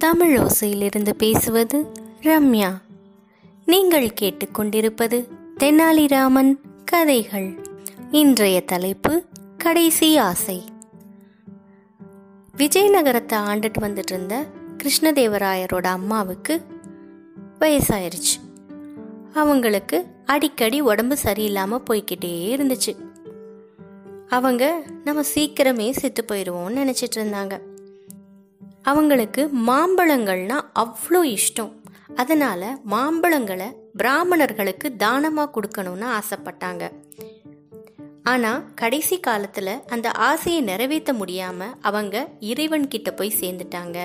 தமிழ் ஓசையிலிருந்து பேசுவது ரம்யா. நீங்கள் கேட்டுக்கொண்டிருப்பது தெனாலிராமன் கதைகள். இன்றைய தலைப்பு கடைசி ஆசை. விஜயநகரத்தை ஆண்டுட்டு வந்துட்டு இருந்த கிருஷ்ணதேவராயரோட அம்மாவுக்கு வயசாயிருச்சு. அவங்களுக்கு அடிக்கடி உடம்பு சரியில்லாமல் போய்கிட்டே இருந்துச்சு. அவங்க நம்ம சீக்கிரமே செத்து போயிடுவோம்னு நினச்சிட்டு இருந்தாங்க. அவங்களுக்கு மாம்பழங்கள்னா அவ்வளோ இஷ்டம். அதனால மாம்பழங்களை பிராமணர்களுக்கு தானமாக கொடுக்கணும்னு ஆசைப்பட்டாங்க. ஆனால் கடைசி காலத்தில் அந்த ஆசையை நிறைவேற்ற முடியாமல் அவங்க இறைவன்கிட்ட போய் சேர்ந்துட்டாங்க.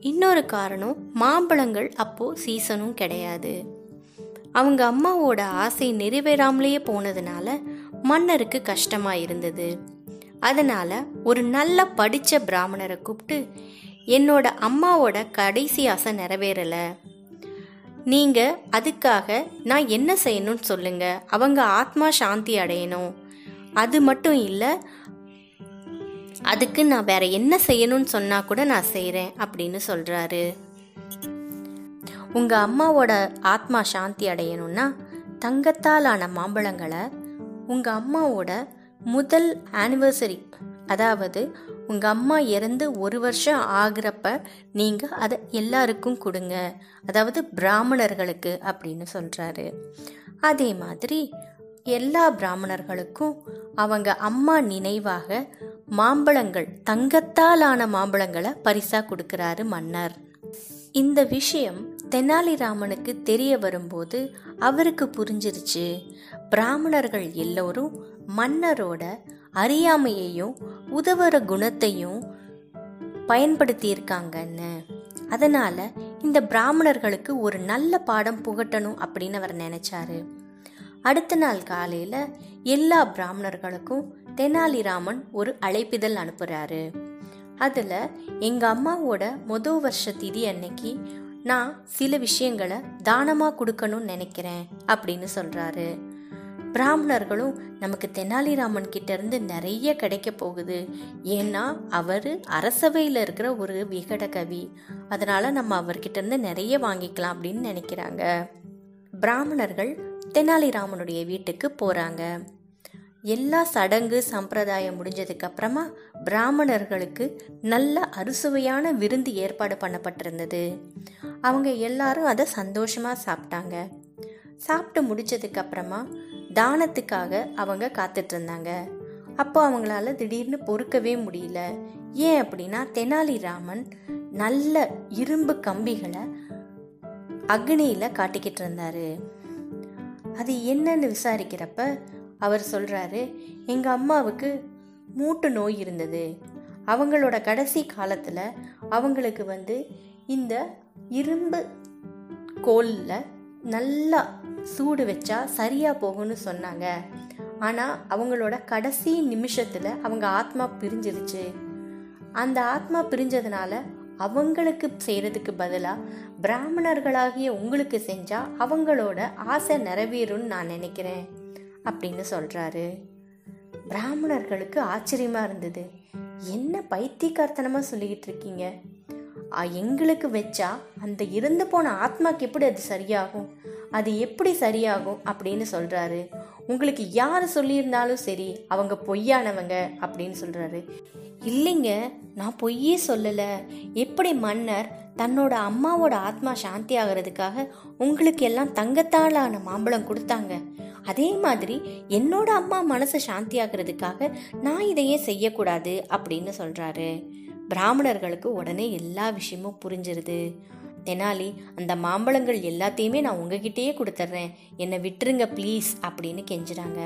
இன்னொரு காரணம் மாம்பழங்கள் அப்போது சீசனும் கிடையாது. அவங்க அம்மாவோட ஆசை நிறைவேறாமலேயே போனதுனால மன்னருக்கு கஷ்டமாக இருந்தது. அதனால ஒரு நல்ல படிச்ச பிராமணரை கூப்பிட்டு என்னோட அம்மாவோட கடைசி ஆசை நிறைவேறல. நீங்க அதுக்காக நான் என்ன செய்யணும்னு சொல்லுங்க. அவங்க ஆத்மா சாந்தி அடையணும். அது மட்டும் இல்லை அதுக்கு நான் வேற என்ன செய்யணும்னு சொன்னா கூட நான் செய்கிறேன் அப்படின்னு சொல்றாரு. உங்க அம்மாவோட ஆத்மா சாந்தி அடையணும்னா தங்கத்தாலான மாம்பழங்களை உங்க அம்மாவோட முதல் ஆனிவர்சரி அதாவது உங்கள் அம்மா இறந்து ஒரு வருஷம் ஆகிறப்ப நீங்கள் அதை எல்லாருக்கும் கொடுங்க. அதாவது பிராமணர்களுக்கு அப்படின்னு சொல்கிறாரு அதே மாதிரி எல்லா பிராமணர்களுக்கும் அவங்க அம்மா நினைவாக மாம்பழங்கள் தங்கத்தால் ஆன மாம்பழங்களை பரிசா கொடுக்கிறாரு மன்னர். இந்த விஷயம் தெனாலிராமனுக்கு தெரிய வரும்போது அவருக்கு புரிஞ்சிருச்சு. பிராமணர்கள் எல்லோரும் மன்னரோட அறியாமையையும் உதவுற குணத்தையும் பயன்படுத்தியிருக்காங்கன்னு. அதனால இந்த பிராமணர்களுக்கு ஒரு நல்ல பாடம் புகட்டணும் அப்படின்னு அவர் நினைச்சாரு. அடுத்த நாள் காலையில எல்லா பிராமணர்களுக்கும் தெனாலிராமன் ஒரு அழைப்பிதழ் அனுப்புறாரு. அதுல எங்க அம்மாவோட மொத வருஷ திதி அன்னைக்கு நான் சில விஷயங்களை தானமா கொடுக்கணும்னு நினைக்கிறேன் அப்படின்னு சொல்றாரு. பிராமணர்களும் நமக்கு தெனாலிராமன் கிட்ட இருந்து நிறைய கிடைக்க போகுது. ஏன்னா அவர் அரசவையில் இருக்கிற ஒரு விகட கவி. அதனால நம்ம அவர்கிட்ட இருந்து நிறைய வாங்கிக்கலாம் அப்படின்னு நினைக்கிறாங்க. பிராமணர்கள் தெனாலிராமனுடைய வீட்டுக்கு போறாங்க. எல்லா சடங்கு சம்பிரதாயம் முடிஞ்சதுக்கு அப்புறமா பிராமணர்களுக்கு நல்ல அறுசுவையான விருந்து ஏற்பாடு பண்ணப்பட்டிருந்தது. அவங்க எல்லாரும் அதை சந்தோஷமா சாப்பிட்டாங்க. சாப்பிட்டு முடிச்சதுக்கு அப்புறமா தானத்துக்காக அவங்க காத்துட்டு இருந்தாங்க அப்போ அவங்களால திடீர்னு பொறுக்கவே முடியல. ஏன் அப்படின்னா தெனாலிராமன் நல்ல இரும்பு கம்பிகளை அக்னியில காட்டிக்கிட்டு இருந்தாரு அது என்னன்னு விசாரிக்கிறப்ப அவர் சொல்கிறாரு எங்கள் அம்மாவுக்கு மூட்டு நோய் இருந்தது. அவங்களோட கடைசி காலத்தில் அவங்களுக்கு வந்து இந்த இரும்பு கோலில் நல்லா சூடு வச்சா சரியாக போகும்னு சொன்னாங்க. ஆனால் அவங்களோட கடைசி நிமிஷத்தில் அவங்க ஆத்மா பிரிஞ்சிருச்சு. அந்த ஆத்மா பிரிஞ்சதுனால அவங்களுக்கு செய்கிறதுக்கு பதிலாக பிராமணர்களாகிய உங்களுக்கு செஞ்சால் அவங்களோட ஆசை நிறைவேறும்னு நான் நினைக்கிறேன். அப்படின்னு சொல்கிறாரு பிராமணர்களுக்கு ஆச்சரியமாக இருந்தது. என்ன பைத்தியக்கார்த்தனமா சொல்லிக்கிட்டு இருக்கீங்க? எங்களுக்கு வச்சா அந்த இறந்து போன ஆத்மாக்கு எப்படி அது சரியாகும்? அது எப்படி சரியாகும் அப்படின்னு சொல்கிறாரு உங்களுக்கு யார் சொல்லியிருந்தாலும் சரி அவங்க பொய்யானவங்க அப்படின்னு சொல்கிறாரு இல்லைங்க நான் பொய்யே சொல்லலை. எப்படி மன்னர் தன்னோட அம்மாவோட ஆத்மா சாந்தி ஆகிறதுக்காக உங்களுக்கு எல்லாம் தங்கத்தாலான மாம்பழம் கொடுத்தாங்க? அதே மாதிரி என்னோட அம்மா மனசு சாந்தி ஆகிறதுக்காக நான் இதையே செய்யக்கூடாது அப்படின்னு சொல்றாரு. பிராமணர்களுக்கு உடனே எல்லா விஷயமும் புரிஞ்சிருது. தெனாலி அந்த மாம்பழங்கள் எல்லாத்தையுமே நான் உங்ககிட்டயே கொடுத்துட்றேன் என்னை விட்டுருங்க ப்ளீஸ் அப்படின்னு கெஞ்சுறாங்க.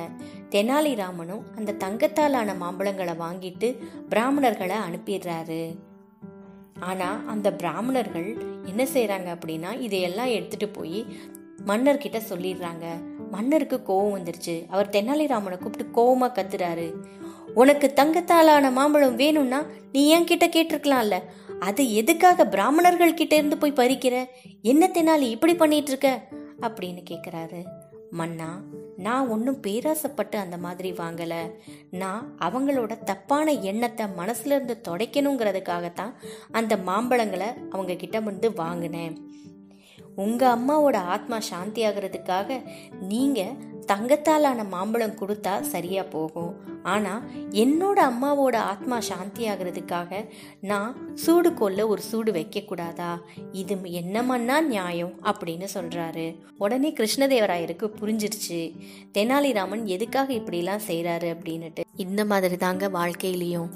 தெனாலிராமனும் அந்த தங்கத்தாலான மாம்பழங்களை வாங்கிட்டு பிராமணர்களை அனுப்பிடுறாரு. ஆனால் அந்த பிராமணர்கள் என்ன செய்கிறாங்க அப்படின்னா இதையெல்லாம் எடுத்துட்டு போய் மன்னர்கிட்ட சொல்லிடுறாங்க. மன்னருக்கு கோவம் வந்துருச்சு. அவர் தெனாலிராமனை கூப்பிட்டு கோவமா கத்துறாரு. உனக்கு தங்கத்தாலான மாம்பழம் வேணும்னா நீ என் கிட்ட கேட்டிருக்கலாம்ல. அது எதுக்காக பிராமணர்கள் கிட்ட இருந்து போய் பறிக்கிற? என்ன தெனாலி இப்படி பண்ணிட்டு இருக்க அப்படின்னு கேக்குறாரு. மன்னா நான் ஒன்றும் பேராசப்பட்டு அந்த மாதிரி வாங்கலை. நான் அவங்களோட தப்பான எண்ணத்தை மனசுல இருந்து தொடைக்கணுங்கிறதுக்காகத்தான் அந்த மாம்பழங்களை அவங்க கிட்ட வந்து வாங்கினேன். உங்கள் அம்மாவோட ஆத்மா சாந்தி ஆகிறதுக்காக நீங்கள் தங்கத்தாலான மாம்பழம் கொடுத்தா சரியாக போகும். ஆனால் என்னோட அம்மாவோட ஆத்மா சாந்தி ஆகிறதுக்காக நான் சூடு கொல்ல ஒரு சூடு வைக்கக்கூடாதா? இது என்னமன்னா நியாயம்? அப்படின்னு சொல்கிறாரு உடனே கிருஷ்ணதேவராயருக்கு புரிஞ்சிருச்சு. தெனாலிராமன் எதுக்காக இப்படிலாம் செய்கிறாரு அப்படின்னுட்டு. இந்த மாதிரி தாங்க வாழ்க்கையிலையும்.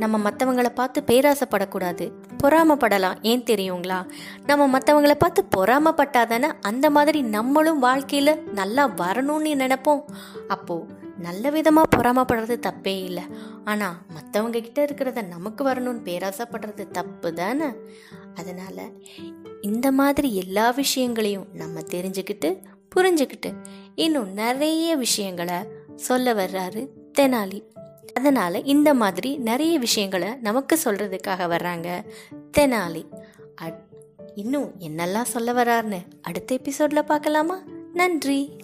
நம்ம மற்றவங்களை பார்த்து பேராசைப்படக்கூடாது. பொறாமப்படலாம். ஏன் தெரியுங்களா? நம்ம மற்றவங்களை பார்த்து பொறாமப்பட்டாதானே அந்த மாதிரி நம்மளும் வாழ்க்கையில் நல்லா வரணும்னு நினைப்போம். அப்போது நல்ல விதமாக பொறாமப்படுறது தப்பே இல்லை. ஆனால் மற்றவங்க கிட்ட இருக்கிறத நமக்கு வரணும்னு பேராசைப்படுறது தப்பு தானே? அதனால் இந்த மாதிரி எல்லா விஷயங்களையும் நம்ம தெரிஞ்சுக்கிட்டு புரிஞ்சுக்கிட்டு இன்னும் நிறைய விஷயங்களை சொல்ல வர்றாரு தெனாலி. அதனால் இந்த மாதிரி நிறைய விஷயங்களை நமக்கு சொல்கிறதுக்காக வர்றாங்க. தெனாலி. அட் இன்னும் என்னெல்லாம் சொல்ல வர்றாருன்னு அடுத்த எபிசோடில் பார்க்கலாமா? நன்றி.